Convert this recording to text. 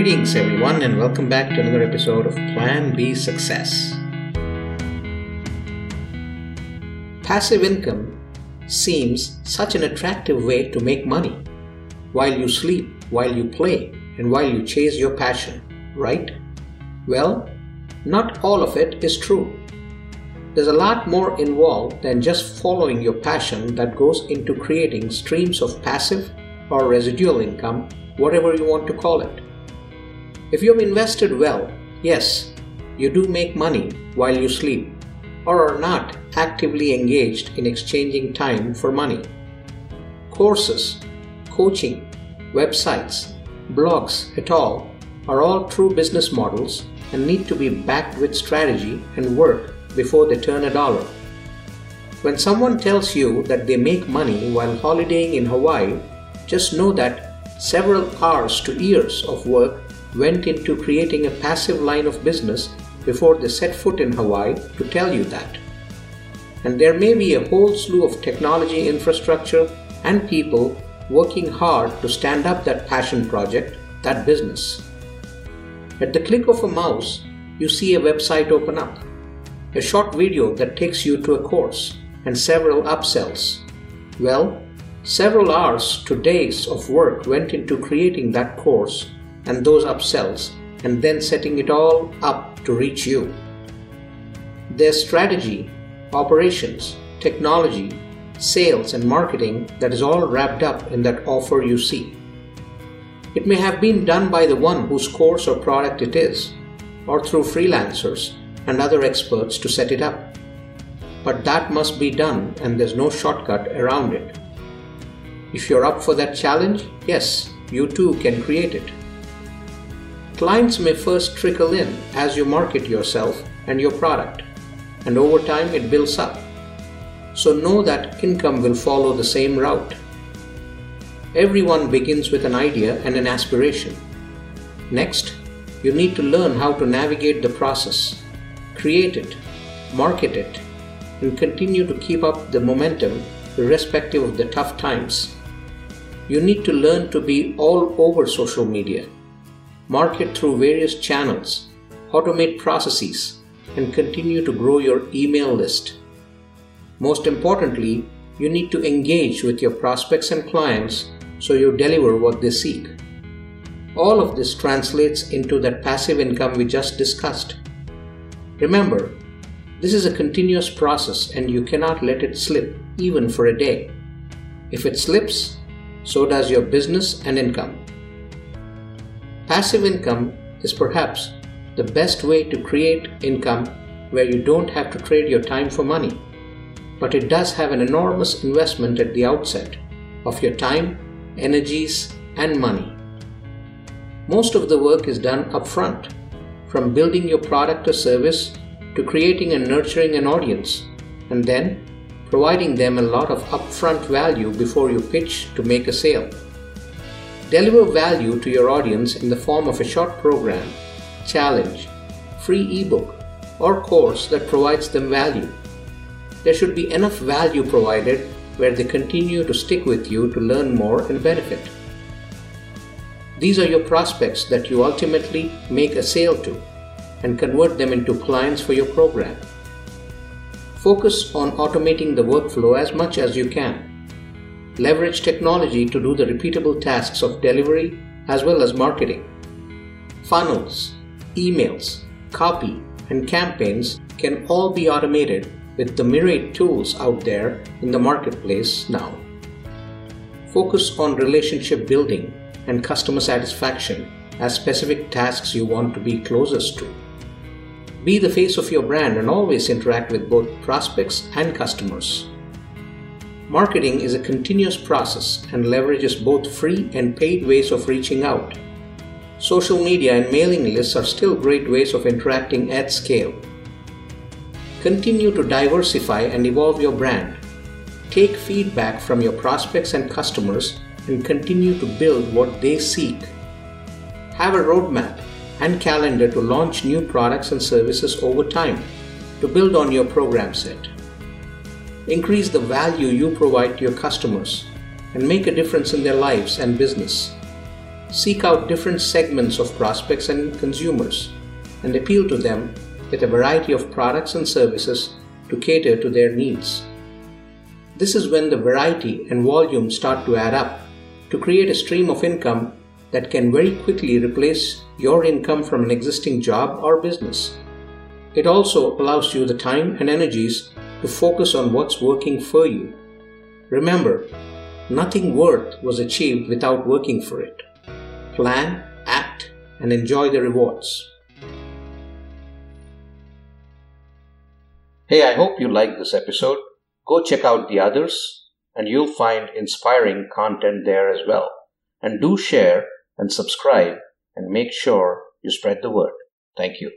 Greetings, everyone, and welcome back to another episode of Plan B Success. Passive income seems such an attractive way to make money while you sleep, while you play, and while you chase your passion, right? Well, not all of it is true. There's a lot more involved than just following your passion that goes into creating streams of passive or residual income, whatever you want to call it. If you've invested well, yes, you do make money while you sleep or are not actively engaged in exchanging time for money. Courses, coaching, websites, blogs, et al. are all true business models and need to be backed with strategy and work before they turn a dollar. When someone tells you that they make money while holidaying in Hawaii, just know that several hours to years of work went into creating a passive line of business before they set foot in Hawaii to tell you that. And there may be a whole slew of technology infrastructure and people working hard to stand up that passion project, that business. At the click of a mouse, you see a website open up, a short video that takes you to a course, and several upsells. Well, several hours to days of work went into creating that course and those upsells and then setting it all up to reach you. There's strategy, operations, technology, sales, and marketing that is all wrapped up in that offer you see. It may have been done by the one whose course or product it is, or through freelancers and other experts to set it up. But that must be done, and there's no shortcut around it. If you're up for that challenge, yes, you too can create it. Clients may first trickle in as you market yourself and your product, and over time it builds up. So know that income will follow the same route. Everyone begins with an idea and an aspiration. Next, you need to learn how to navigate the process, create it, market it, and continue to keep up the momentum irrespective of the tough times. You need to learn to be all over social media market through various channels, automate processes, and continue to grow your email list. Most importantly, you need to engage with your prospects and clients so you deliver what they seek. All of this translates into that passive income we just discussed. Remember, this is a continuous process and you cannot let it slip even for a day. If it slips, so does your business and income. Passive income is perhaps the best way to create income where you don't have to trade your time for money. But it does have an enormous investment at the outset of your time, energies, and money. Most of the work is done upfront, from building your product or service to creating and nurturing an audience, and then providing them a lot of upfront value before you pitch to make a sale. Deliver value to your audience in the form of a short program, challenge, free ebook, or course that provides them value. There should be enough value provided where they continue to stick with you to learn more and benefit. These are your prospects that you ultimately make a sale to and convert them into clients for your program. Focus on automating the workflow as much as you can leverage technology to do the repeatable tasks of delivery as well as marketing. Funnels, emails, copy, and campaigns can all be automated with the myriad tools out there in the marketplace now. Focus on relationship building and customer satisfaction as specific tasks you want to be closest to. Be the face of your brand and always interact with both prospects and customers. Marketing is a continuous process and leverages both free and paid ways of reaching out. Social media and mailing lists are still great ways of interacting at scale. Continue to diversify and evolve your brand. Take feedback from your prospects and customers and continue to build what they seek. Have a roadmap and calendar to launch new products and services over time to build on your program set increase the value you provide to your customers, and make a difference in their lives and business. seek out different segments of prospects and consumers and appeal to them with a variety of products and services to cater to their needs. This is when the variety and volume start to add up to create a stream of income that can very quickly replace your income from an existing job or business. It also allows you the time and energies to focus on what's working for you. Remember, nothing worth was achieved without working for it. Plan, act, and enjoy the rewards. Hey, I hope you liked this episode. Go check out the others, and you'll find inspiring content there as well. And do share and subscribe and make sure you spread the word. Thank you.